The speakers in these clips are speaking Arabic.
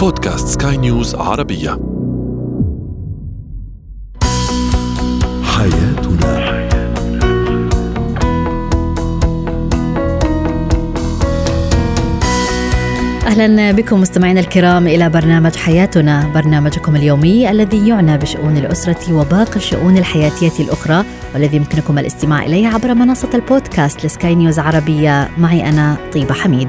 بودكاست سكاي نيوز عربية. حياتنا. أهلا بكم مستمعينا الكرام إلى برنامج حياتنا برنامجكم اليومي الذي يعنى بشؤون الأسرة وباقي الشؤون الحياتية الأخرى والذي يمكنكم الاستماع إليه عبر منصة البودكاست لسكاي نيوز عربية. معي أنا طيبة حميد.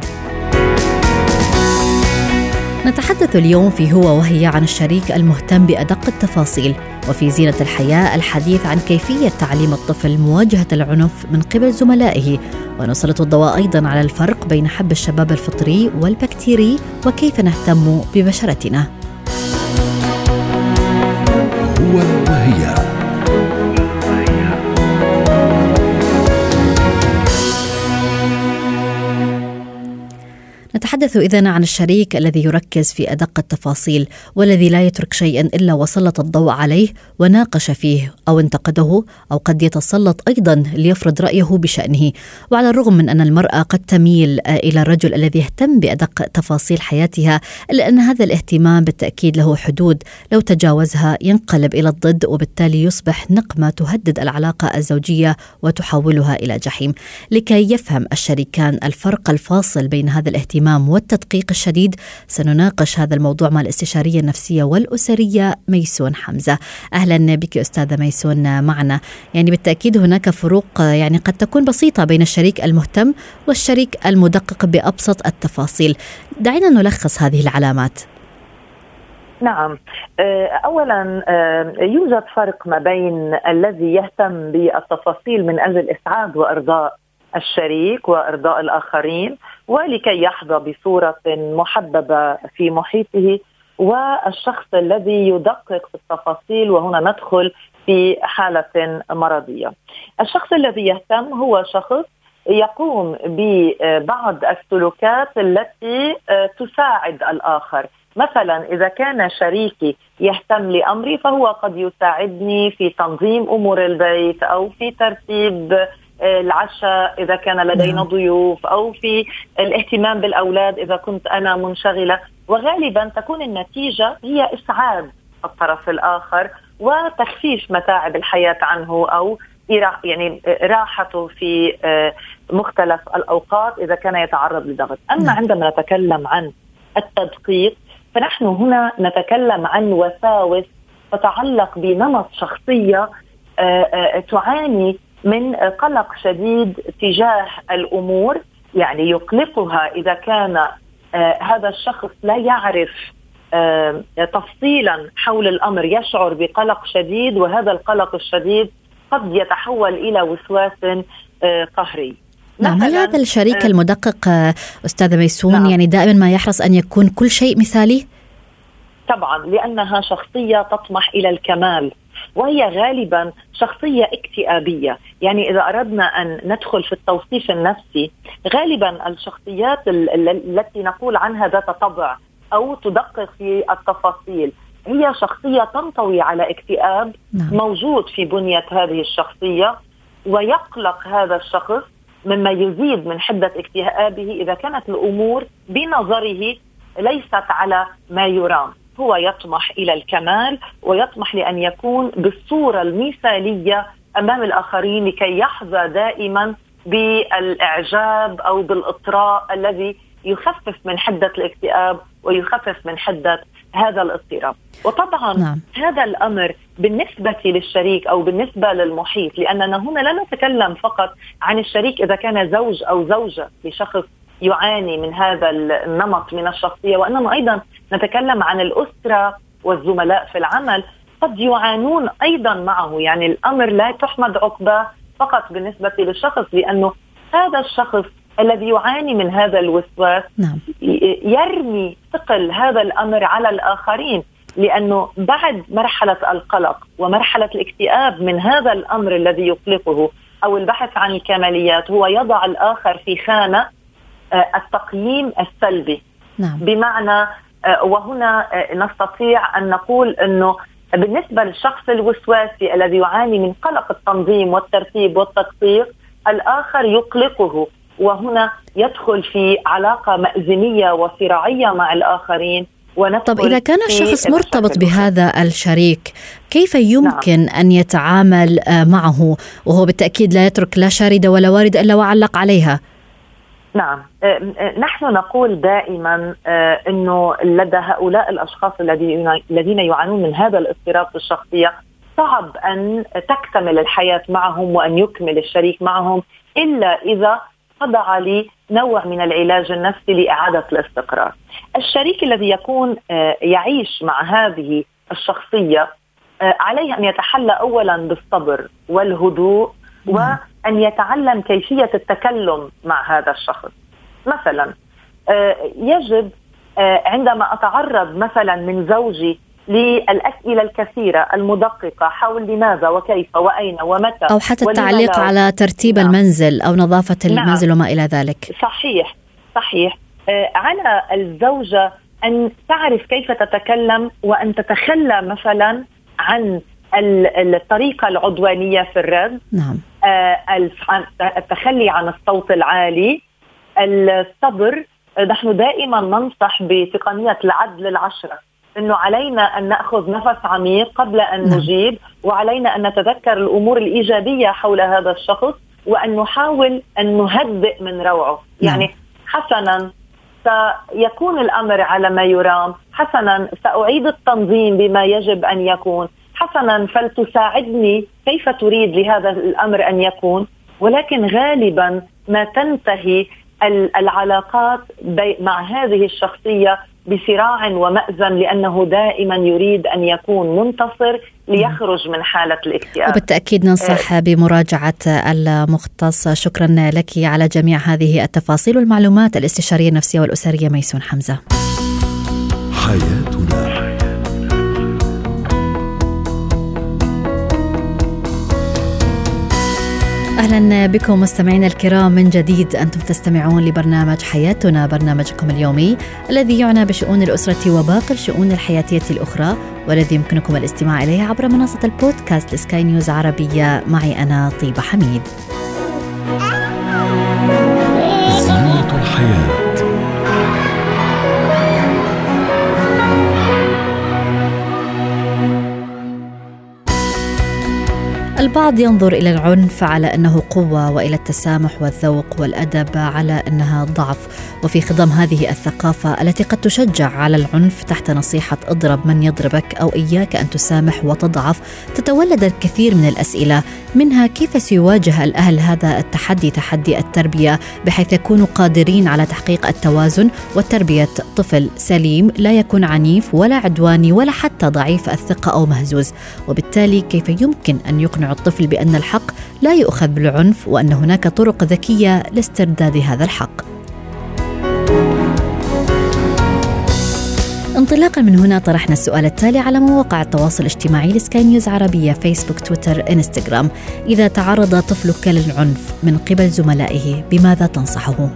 نتحدث اليوم في هو وهي عن الشريك المهتم بأدق التفاصيل وفي زينة الحياة الحديث عن كيفية تعليم الطفل مواجهة العنف من قبل زملائه ونسلط الضوء أيضا على الفرق بين حب الشباب الفطري والبكتيري وكيف نهتم ببشرتنا. هو وهي نتحدث إذا عن الشريك الذي يركز في أدق التفاصيل والذي لا يترك شيئا إلا وسلط الضوء عليه وناقش فيه أو انتقده أو قد يتسلط أيضا ليفرض رأيه بشأنه. وعلى الرغم من أن المرأة قد تميل إلى الرجل الذي يهتم بأدق تفاصيل حياتها إلا أن هذا الاهتمام بالتأكيد له حدود. لو تجاوزها ينقلب إلى الضد وبالتالي يصبح نقمة تهدد العلاقة الزوجية وتحولها إلى جحيم. لكي يفهم الشريكان الفرق الفاصل بين هذا الاهتمام الاهتمام والتدقيق الشديد. سنناقش هذا الموضوع مع الاستشارية النفسية والأسرية ميسون حمزة. أهلا بك أستاذة ميسون معنا. يعني بالتأكيد هناك فروق يعني قد تكون بسيطة بين الشريك المهتم والشريك المدقق بأبسط التفاصيل. دعينا نلخص هذه العلامات. نعم. اولا يوجد فرق ما بين الذي يهتم بالتفاصيل من أجل اسعاد وإرضاء الشريك وإرضاء الآخرين ولكي يحظى بصورة محببة في محيطه والشخص الذي يدقق في التفاصيل وهنا ندخل في حالة مرضية. الشخص الذي يهتم هو شخص يقوم ببعض السلوكات التي تساعد الآخر مثلا إذا كان شريكي يهتم لأمري فهو قد يساعدني في تنظيم أمور البيت أو في ترتيب العشاء إذا كان لدينا نعم. ضيوف أو في الاهتمام بالأولاد إذا كنت أنا منشغلة وغالبا تكون النتيجة هي إسعاد الطرف الآخر وتخفيف متاعب الحياة عنه أو يعني راحته في آه، مختلف الأوقات إذا كان يتعرض لضغط، أما نعم. عندما نتكلم عن التدقيق فنحن هنا نتكلم عن وساوس تتعلق بنمط شخصية آه، آه، تعاني من قلق شديد تجاه الأمور يعني يقلقها إذا كان آه، هذا الشخص لا يعرف آه، تفصيلا حول الأمر يشعر بقلق شديد وهذا القلق الشديد قد يتحول إلى وسواس آه، قهري نعم هل هذا الشريك المدقق استاذه ميسون نعم. يعني دائما ما يحرص أن يكون كل شيء مثالي؟ طبعا لأنها شخصية تطمح إلى الكمال وهي غالبا شخصية اكتئابية، يعني إذا أردنا أن ندخل في التوصيف النفسي غالبا الشخصيات التي نقول عنها ذات طبع أو تدقق في التفاصيل هي شخصية تنطوي على اكتئاب نعم. موجود في بنية هذه الشخصية ويقلق هذا الشخص مما يزيد من حدة اكتئابه إذا كانت الأمور بنظره ليست على ما يرام هو يطمح إلى الكمال ويطمح لأن يكون بالصورة المثالية أمام الآخرين لكي يحظى دائما بالإعجاب أو بالإطراء الذي يخفف من حدة الاكتئاب ويخفف من حدة هذا الاضطراب وطبعا نعم. هذا الأمر بالنسبة للشريك أو بالنسبة للمحيط لأننا هنا لا نتكلم فقط عن الشريك إذا كان زوج أو زوجة لشخص يعاني من هذا النمط من الشخصية وإنما أيضا نتكلم عن الأسرة والزملاء في العمل قد يعانون أيضا معه يعني الأمر لا تحمد عقباه فقط بالنسبة للشخص لأنه هذا الشخص الذي يعاني من هذا الوسواس نعم. يرمي ثقل هذا الأمر على الآخرين لأنه بعد مرحلة القلق ومرحلة الاكتئاب من هذا الأمر الذي يقلقه أو البحث عن الكماليات هو يضع الآخر في خانة التقييم السلبي. نعم. بمعنى آه، وهنا آه، نستطيع أن نقول إنه بالنسبة للشخص الوسواسي الذي يعاني من قلق التنظيم والترتيب والتدقيق الآخر يقلقه. وهنا يدخل في علاقة مازنيه وصراعية مع الآخرين. طب إذا كان الشخص مرتبط بهذا الشريك كيف يمكن نعم. أن يتعامل آه، معه؟ وهو بالتأكيد لا يترك لا شاردة ولا واردة إلا وعلق عليها. نعم. آه، آه، نحن نقول دائما إنه لدى هؤلاء الأشخاص الذين يعانون من هذا الاضطراب في الشخصية صعب أن تكتمل الحياة معهم وأن يكمل الشريك معهم إلا إذا خضع لنوع من العلاج النفسي لإعادة الاستقرار. الشريك الذي يكون آه، يعيش مع هذه الشخصية آه، عليه أن يتحلى اولا بالصبر والهدوء وأن يتعلم كيفية التكلم مع هذا الشخص. مثلا آه، يجب عندما أتعرض مثلا من زوجي للأسئلة الكثيرة المدققة حول لماذا وكيف وأين ومتى أو حتى التعليق على ترتيب نعم. المنزل أو نظافة نعم. المنزل نعم. وما إلى ذلك صحيح صحيح آه على الزوجة أن تعرف كيف تتكلم وأن تتخلى مثلا عن الطريقة العدوانية في الرد نعم. آه التخلي عن الصوت العالي الصبر نحن دائما ننصح بتقنية العدل العشرة إنه علينا أن نأخذ نفس عميق قبل أن نعم. نجيب وعلينا أن نتذكر الأمور الإيجابية حول هذا الشخص وأن نحاول أن نهدئ من روعه نعم. يعني حسنا سيكون الأمر على ما يرام حسنا سأعيد التنظيم بما يجب أن يكون حسنا فلتساعدني كيف تريد لهذا الأمر أن يكون ولكن غالبا ما تنتهي العلاقات مع هذه الشخصية بصراع ومأزم لأنه دائما يريد أن يكون منتصر ليخرج من حالة الاكتئاب. وبالتأكيد ننصح آه. بمراجعة المختص. شكرا لك على جميع هذه التفاصيل والمعلومات. الاستشارية النفسية والأسرية ميسون حمزة. حياتنا. أهلا بكم مستمعينا الكرام من جديد أنتم تستمعون لبرنامج حياتنا برنامجكم اليومي الذي يعنى بشؤون الأسرة وباقي الشؤون الحياتية الأخرى والذي يمكنكم الاستماع إليه عبر منصة البودكاست لسكاي نيوز عربيه معي أنا طيبة حميد. البعض ينظر إلى العنف على أنه قوة وإلى التسامح والذوق والأدب على أنها ضعف. وفي خضم هذه الثقافة التي قد تشجع على العنف تحت نصيحة اضرب من يضربك أو إياك أن تسامح وتضعف تتولد الكثير من الأسئلة منها كيف سيواجه الأهل هذا التحدي تحدي التربية بحيث يكونوا قادرين على تحقيق التوازن وتربية طفل سليم لا يكون عنيف ولا عدواني ولا حتى ضعيف الثقة أو مهزوز. وبالتالي كيف يمكن أن يقنع الطفل بأن الحق لا يؤخذ بالعنف وأن هناك طرق ذكية لاسترداد هذا الحق انطلاقا من هنا طرحنا السؤال التالي على مواقع التواصل الاجتماعي لسكاي نيوز عربية فيسبوك تويتر إنستغرام إذا تعرض طفلك للعنف من قبل زملائه بماذا تنصحه؟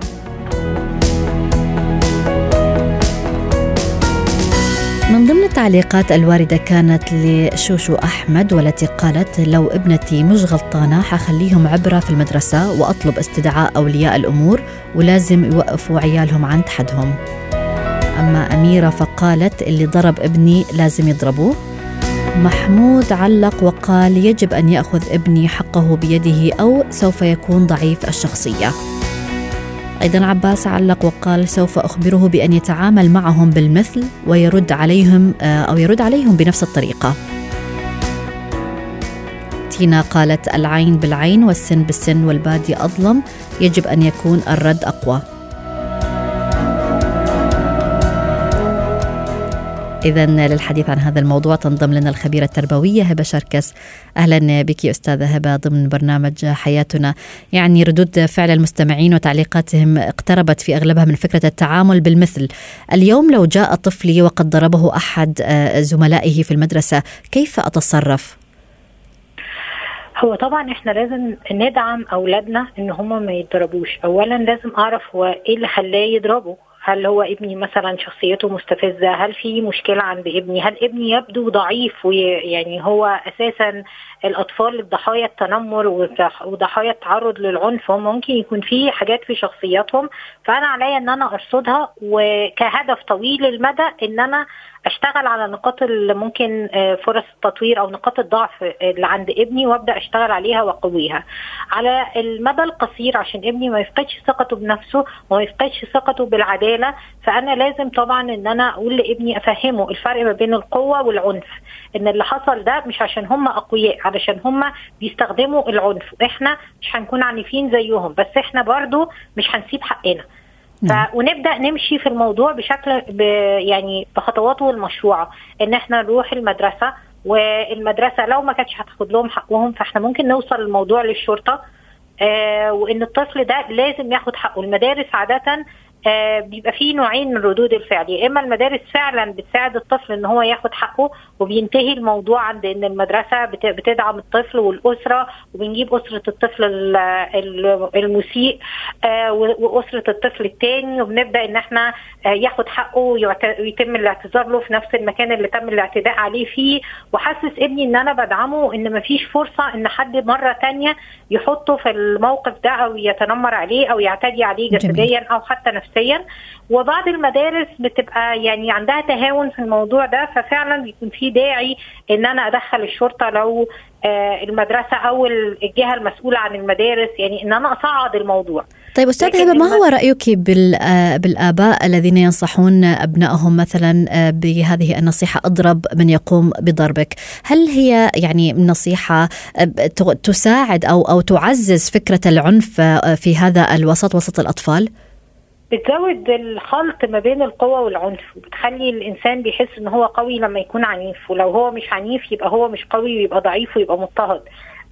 التعليقات الواردة كانت لشوشو أحمد والتي قالت لو ابنتي مش غلطانة حخليهم عبرة في المدرسة وأطلب استدعاء أولياء الأمور ولازم يوقفوا عيالهم عند حدهم أما أميرة فقالت اللي ضرب ابني لازم يضربوه. محمود علق وقال يجب أن يأخذ ابني حقه بيده أو سوف يكون ضعيف الشخصية. أيضا عباس علق وقال سوف أخبره بأن يتعامل معهم بالمثل ويرد عليهم آه، أو يرد عليهم بنفس الطريقة. تينا قالت العين بالعين والسن بالسن والبادي أظلم يجب أن يكون الرد أقوى. إذا للحديث عن هذا الموضوع تنضم لنا الخبيرة التربوية هبة شركس. أهلا بك أستاذة هبة ضمن برنامج حياتنا. يعني ردود فعل المستمعين وتعليقاتهم اقتربت في أغلبها من فكرة التعامل بالمثل. اليوم لو جاء طفلي وقد ضربه أحد آه، زملائه في المدرسة كيف أتصرف؟ هو طبعا إحنا لازم ندعم أولادنا إن هم ما يضربوش اولا لازم أعرف هو إيه اللي خلاه يضربه. هل هو ابني مثلا شخصيته مستفزة؟ هل في مشكلة عند ابني؟ هل ابني يبدو ضعيف ويعني هو أساسا الأطفال ضحايا التنمر وضحايا التعرض للعنف هم ممكن يكون في حاجات في شخصياتهم. فأنا عليا إن أنا أرصدها وكهدف طويل المدى إن أنا اشتغل على نقاط اللي ممكن آه، فرص التطوير أو نقاط الضعف اللي عند ابني وأبدأ أشتغل عليها وأقويها. على المدى القصير عشان ابني ما يفقدش ثقته بنفسه وما يفقدش ثقته بالعدالة فأنا لازم طبعا إن أنا أقول لابني أفهمه الفرق ما بين القوة والعنف. إن اللي حصل ده مش عشان هم أقوياء علشان هم بيستخدموا العنف. إحنا مش هنكون عنيفين زيهم بس إحنا برضو مش هنسيب حقنا. ف... ونبدا نمشي في الموضوع بشكل ب... يعني بخطواته المشروعة. إن إحنا نروح المدرسة والمدرسة لو ما كانتش هتاخد لهم حقهم فإحنا ممكن نوصل الموضوع للشرطة آه وإن الطفل ده لازم ياخد حقه. المدارس عادة بيبقى فيه نوعين من ردود الفعل. يا إما المدارس فعلا بتساعد الطفل إن هو ياخد حقه وبينتهي الموضوع عند إن المدرسة بتدعم الطفل والأسرة وبنجيب أسرة الطفل المسيء آه وأسرة الطفل الثاني وبنبدأ إن إحنا آه ياخد حقه ويتم الاعتذار له في نفس المكان اللي تم الاعتداء عليه فيه. وحسس ابني إن أنا بدعمه إن مفيش فرصة إن حد مرة ثانية يحطه في الموقف ده أو يتنمر عليه أو يعتدي عليه جسديا أو حتى نفسيا. وبعض المدارس بتبقى يعني عندها تهاون في الموضوع ده ففعلا بيكون في داعي إن أنا أدخل الشرطة لو آه، المدرسة أو الجهة المسؤولة عن المدارس يعني إن أنا أصعد الموضوع. طيب أستاذ هبه ما هو رأيك آه، بالآباء الذين ينصحون أبنائهم مثلا آه، بهذه النصيحة اضرب من يقوم بضربك هل هي يعني نصيحة تساعد أو أو تعزز فكرة العنف في هذا الوسط وسط الأطفال؟ بتزود الخلط ما بين القوة والعنف وبتخلي الإنسان بيحس إن هو قوي لما يكون عنيف ولو هو مش عنيف يبقى هو مش قوي ويبقى ضعيف ويبقى مضطهد.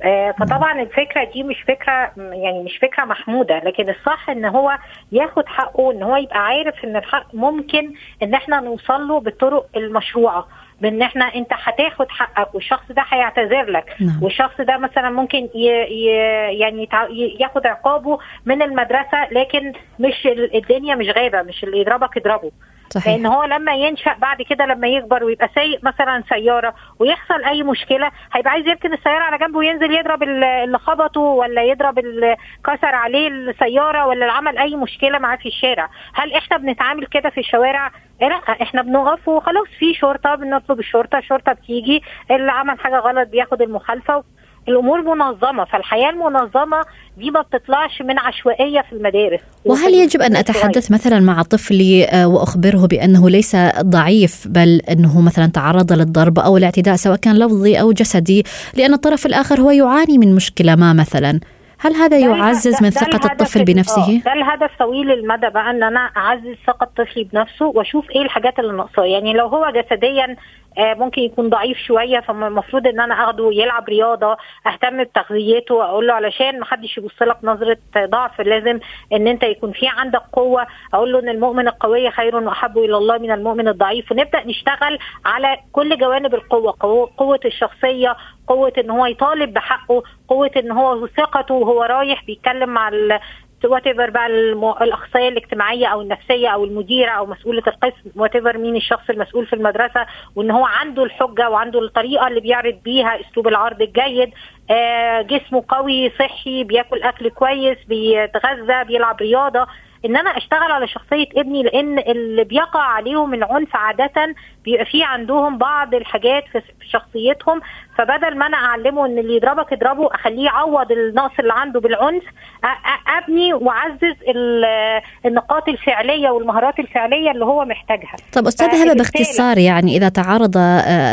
آه فطبعا الفكرة دي مش فكرة يعني مش فكرة محمودة لكن الصح إن هو ياخد حقه إن هو يبقى عارف إن الحق ممكن إن إحنا نوصل له بالطرق المشروعة. بان إحنا انت هتاخد حقك والشخص ده هيعتذر لك نعم. والشخص ده مثلا ممكن ي ي يعني ياخد عقابه من المدرسة لكن مش الدنيا مش غابة مش اللي يضربك اضربه صحيح. لأن هو لما ينشأ بعد كده لما يكبر ويبقى سايق مثلا سيارة ويحصل أي مشكلة هيبقى عايز يركن السيارة على جنبه وينزل يضرب اللي خبطه ولا يضرب اللي كسر عليه السيارة ولا عمل أي مشكلة معاه في الشارع هل إحنا بنتعامل كده في الشوارع لأ إحنا بنقف وخلاص في شرطة بنطلب الشرطة الشرطه بتيجي اللي عمل حاجة غلط بياخد المخالفة الأمور منظمة فالحياة المنظمة دي ما بتطلعش من عشوائية في المدارس. وهل يجب أن أتحدث مثلا مع طفلي آه، وأخبره بأنه ليس ضعيف بل أنه مثلا تعرض للضرب أو الاعتداء سواء كان لفظي أو جسدي لأن الطرف الآخر هو يعاني من مشكلة ما مثلا؟ هل هذا يعزز من ثقة الطفل بنفسه؟ ده الهدف طويل المدى بقى ان أنا اعزز ثقة طفلي بنفسه واشوف إيه الحاجات اللي ناقصاه. يعني لو هو جسديا آه، ممكن يكون ضعيف شوية فالمفروض ان أنا اخده يلعب رياضة اهتم بتغذيته أقول له علشان ما حدش يبص لك نظرة ضعف. لازم ان انت يكون في عندك قوة. أقول له إن المؤمن القوي خير واحب إلى الله من المؤمن الضعيف. ونبدأ نشتغل على كل جوانب القوة قوة الشخصية قوة إن هو يطالب بحقه قوة إن هو ثقته وهو رايح بيتكلم مع whatever بقى الأخصائية الاجتماعية أو النفسية أو المديرة أو مسؤولة القسم whatever مين الشخص المسؤول في المدرسة وإن هو عنده الحجة وعنده الطريقة اللي بيعرض بيها أسلوب العرض الجيد. آه جسمه قوي صحي بياكل أكل كويس بيتغذى بيلعب رياضة. إن أنا أشتغل على شخصية ابني لأن اللي بيقع عليهم العنف عادة بيبقى في عندهم بعض الحاجات في شخصيتهم فبدل ما أنا أعلمه إن اللي يضربك اضربه أخليه يعوض النقص اللي عنده بالعنف أبني وأعزز النقاط الفعلية والمهارات الفعلية اللي هو محتاجها. طب أستاذ هبه باختصار يعني إذا تعرض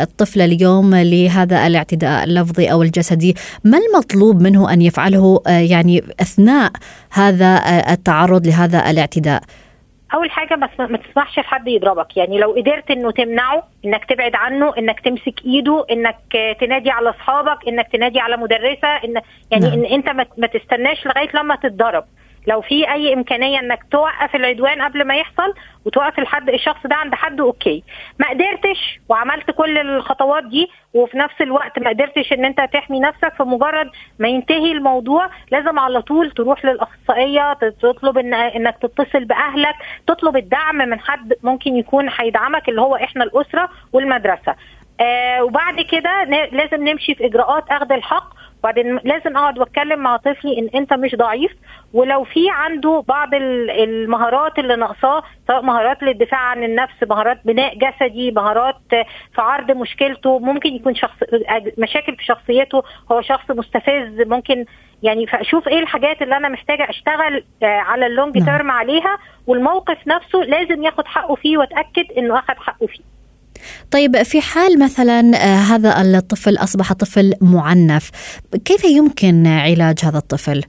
الطفل اليوم لهذا الاعتداء اللفظي أو الجسدي ما المطلوب منه أن يفعله؟ يعني أثناء هذا التعرض لهذا الاعتداء؟ أول حاجة ما تسمحش لحد يضربك يعني لو قدرت إنه تمنعه إنك تبعد عنه إنك تمسك إيده إنك تنادي على أصحابك إنك تنادي على مدرسة ان يعني نعم. إن أنت ما تستناش لغاية لما تتضرب لو في أي إمكانية إنك توقف العدوان قبل ما يحصل وتوقف الحد الشخص ده عند حد أوكي. ما قدرتش وعملت كل الخطوات دي وفي نفس الوقت ما قدرتش إن أنت تحمي نفسك فمجرد ما ينتهي الموضوع لازم على طول تروح للأخصائية تطلب إن إنك تتصل بأهلك تطلب الدعم من حد ممكن يكون هيدعمك اللي هو إحنا الأسرة والمدرسة. آه وبعد كده لازم نمشي في إجراءات أخذ الحق وبعدين لازم اقعد واتكلم مع طفلي ان انت مش ضعيف ولو في عنده بعض المهارات اللي ناقصاه سواء مهارات للدفاع عن النفس مهارات بناء جسدي مهارات في عرض مشكلته ممكن يكون شخص مشاكل في شخصيته هو شخص مستفز ممكن يعني فأشوف إيه الحاجات اللي أنا محتاجة اشتغل على اللونج تيرم نعم. عليها والموقف نفسه لازم ياخد حقه فيه واتأكد انه اخد حقه فيه طيب في حال مثلا آه، هذا الطفل أصبح طفل معنف كيف يمكن علاج هذا الطفل؟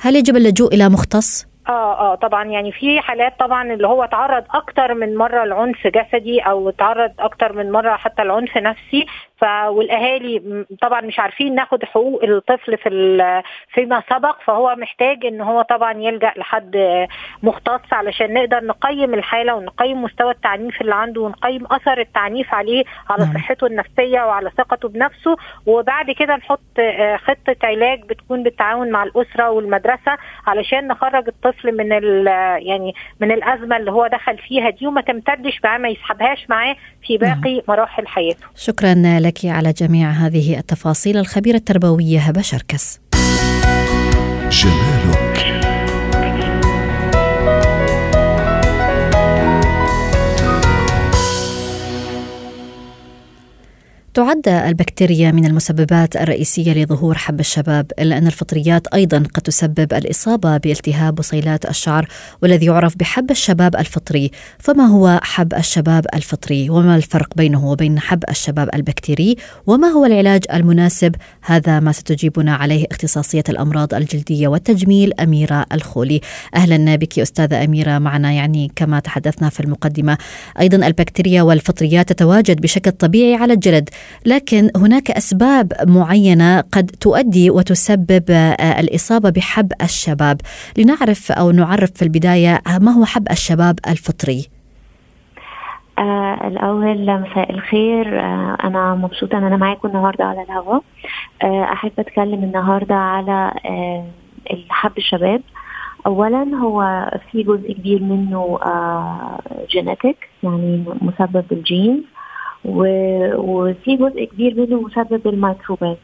هل يجب اللجوء إلى مختص؟ آه آه طبعا. يعني في حالات طبعا اللي هو تعرض أكتر من مرة لعنف جسدي أو تعرض أكتر من مرة حتى لعنف نفسي. ف والأهالي طبعا مش عارفين ناخد حقوق الطفل في فيما سبق فهو محتاج إن هو طبعا يلجأ لحد مختص علشان نقدر نقيم الحالة ونقيم مستوى التعنيف اللي عنده ونقيم أثر التعنيف عليه على نعم. صحته النفسية وعلى ثقته بنفسه وبعد كده نحط آه، خطة علاج بتكون بالتعاون مع الأسرة والمدرسة علشان نخرج الطفل من يعني من الأزمة اللي هو دخل فيها دي وما تمتدش معاه ما يسحبهاش معاه في نعم. باقي مراحل حياته. شكرا لك على جميع هذه التفاصيل. الخبيرة التربوية هبة شركس. جمالك تعد البكتيريا من المسببات الرئيسية لظهور حب الشباب. إلا أن الفطريات أيضا قد تسبب الإصابة بالتهاب بصيلات الشعر والذي يعرف بحب الشباب الفطري. فما هو حب الشباب الفطري؟ وما الفرق بينه وبين حب الشباب البكتيري؟ وما هو العلاج المناسب؟ هذا ما ستجيبنا عليه اختصاصية الأمراض الجلدية والتجميل أميرة الخولي. أهلا بك أستاذة أميرة معنا. يعني كما تحدثنا في المقدمة أيضا البكتيريا والفطريات تتواجد بشكل طبيعي على الجلد. لكن هناك أسباب معينة قد تؤدي وتسبب آه، الإصابة بحب الشباب. لنعرف أو نعرف في البداية ما هو حب الشباب الفطري؟ آه الأول مساء الخير. آه أنا مبسوطة أن أنا معاكم النهاردة على الهواء آه أحب أتكلم النهاردة على آه حب الشباب. أولا هو في جزء كبير منه آه جينيتك يعني مسبب بالجينز وفي جزء كبير منه مسبب الميكروبات.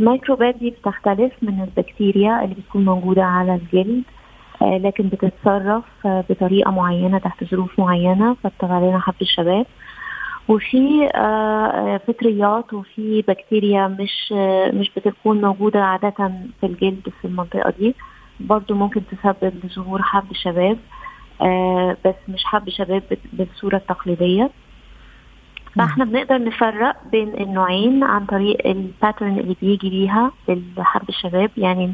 الميكروبات دي بتختلف من البكتيريا اللي بتكون موجودة على الجلد آه، لكن بتتصرف آه، بطريقة معينة تحت ظروف معينة فبتطلع لنا حب الشباب. وفي آه، فطريات وفي بكتيريا مش مش بتكون موجودة عادة في الجلد في المنطقة دي. برضو ممكن تسبب لظهور حب شباب بس مش حب شباب بالصورة التقليدية. فاحنا بنقدر نفرق بين النوعين عن طريق الباترن اللي بيجي بيها لحب الشباب. يعني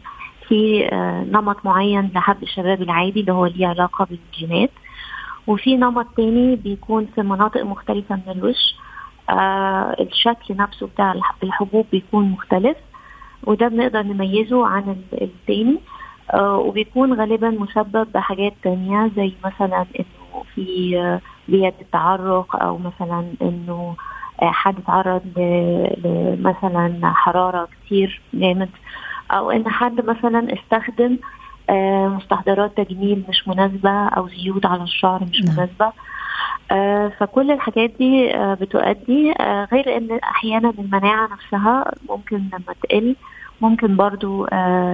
في آه، نمط معين لحب الشباب العادي اللي هو ليه علاقة بالجينات. وفي نمط تاني بيكون في مناطق مختلفة من الوش. آه الشكل نفسه بتاع الحبوب بيكون مختلف. وده بنقدر نميزه عن التاني. آه وبيكون غالبا مسبب بحاجات تانية زي مثلا إنه في آه بيد التعرق أو مثلا إنه آه، حد تعرض لمثلا حرارة كتير جامد أو إن حد مثلا استخدم آه، مستحضرات تجميل مش مناسبة أو زيوت على الشعر مش نعم. مناسبة آه، فكل الحاجات دي بتؤدي غير إن أحيانا المناعة نفسها ممكن لما تقل ممكن برضو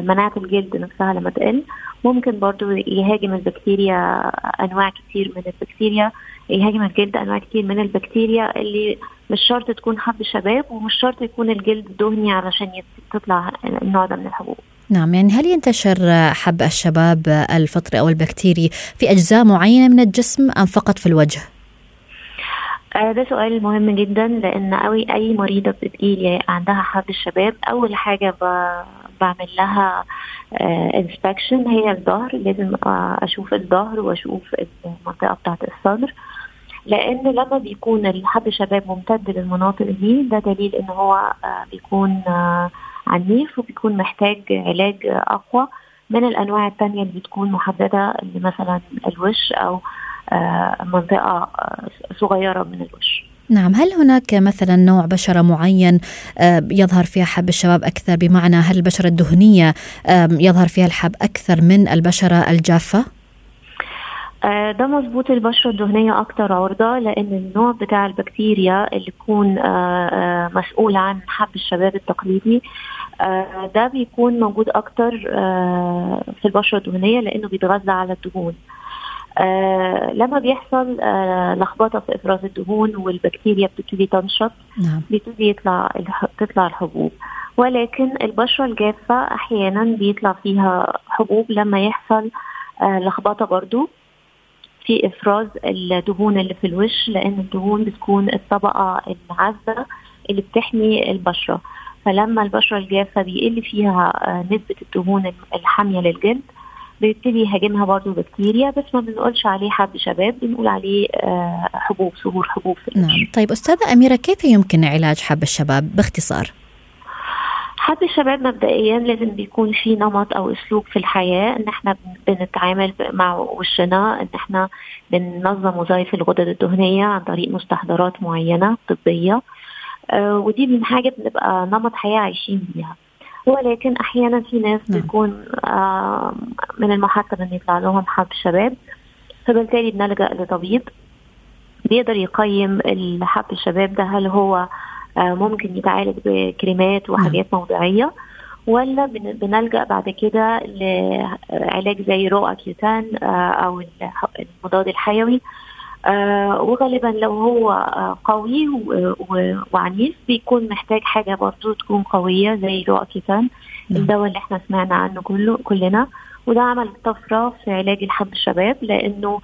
مناعة الجلد نفسها لما تقل. ممكن برضو يهاجم البكتيريا أنواع كتير من البكتيريا. يهاجم الجلد أنواع كتير من البكتيريا اللي مش شرط تكون حب شباب ومش شرط يكون الجلد دهني علشان تطلع النوع ده من الحبوب. نعم يعني هل ينتشر حب الشباب الفطري أو البكتيري في أجزاء معينة من الجسم أم فقط في الوجه؟ آه ده سؤال مهم جدا لأن قوي أي مريضة بتجيلي عندها حب الشباب أول حاجة بعمل لها انسبكشن آه هي الظهر لازم آه أشوف الظهر وأشوف المنطقة بتاعت الصدر لأن لما بيكون الحب شباب ممتد للمناطق دي ده دليل إن هو آه، بيكون عنيف وبيكون محتاج علاج أقوى من الأنواع الثانية اللي بتكون محددة مثلا الوش أو آه، منطقة آه، صغيرة من الوش نعم هل هناك مثلا نوع بشرة معين يظهر فيها حب الشباب أكثر؟ بمعنى هل البشرة الدهنية يظهر فيها الحب أكثر من البشرة الجافة؟ آه، ده مظبوط البشرة الدهنية أكتر عرضة لأن النوع بتاع البكتيريا اللي يكون آه، آه، مسؤول عن حب الشباب التقليدي ده بيكون موجود أكتر في البشرة الدهنية لأنه بيتغذى على الدهون. لما بيحصل لخبطة في إفراز الدهون والبكتيريا بتبتدي تنشط نعم. بيبتدي يطلع تطلع الحبوب ولكن البشرة الجافة أحيانا بيطلع فيها حبوب لما يحصل لخبطة برضو في إفراز الدهون اللي في الوش لأن الدهون بتكون الطبقة العازله اللي بتحمي البشرة فلما البشرة الجافة بيقل فيها آه، نسبة الدهون الحامية للجلد بيبتدي يهاجمها برضه بكتيريا بس ما بنقولش عليه حب شباب بنقول عليه آه، حبوب ظهور حبوب. في نعم. طيب أستاذة أميرة كيف يمكن علاج حب الشباب باختصار؟ حد الشباب مبدئيا لازم بيكون في نمط أو أسلوب في الحياة إن إحنا بنتعامل مع وشنا إن إحنا بننظم وظائف الغدد الدهنية عن طريق مستحضرات معينة طبية. آه ودي من حاجة بنبقى نمط حياة عايشين بيها. ولكن أحيانا في ناس نعم. بيكون من المحتم ان يطلع لهم حب شباب فبالتالي بنلجأ لطبيب بيقدر يقيم الحب الشباب ده هل هو آه، ممكن يتعالج بكريمات وحاجات نعم. موضعية ولا بنلجأ بعد كده لعلاج زي رو اكيوتان آه، أو المضاد الحيوي وغالبا لو هو قوي وعنيف بيكون محتاج حاجة برضو تكون قوية زي نعم. الدواء اللي إحنا سمعنا عنه كله كلنا. وده عمل طفرة في علاج الحب الشباب لأنه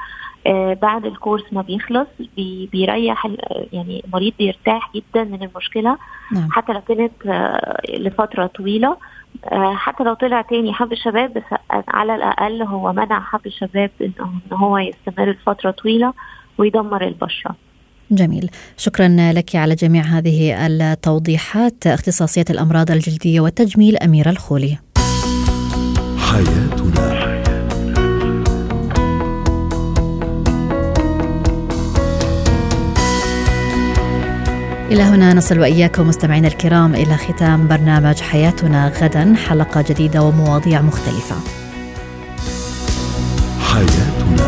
آه بعد الكورس ما بيخلص بي بيريح يعني المريض بيرتاح جدا من المشكلة. نعم. حتى لو كانت آه لفترة طويلة. آه حتى لو طلع تاني حب الشباب بس على الأقل هو منع حب الشباب إن هو يستمر لفترة طويلة. ويدمر البشرة. جميل. شكرا لك على جميع هذه التوضيحات اختصاصية الأمراض الجلدية والتجميل أميرة الخولي. حياتنا. إلى هنا نصل وإياكم مستمعينا الكرام إلى ختام برنامج حياتنا غدا حلقة جديدة ومواضيع مختلفة. حياتنا.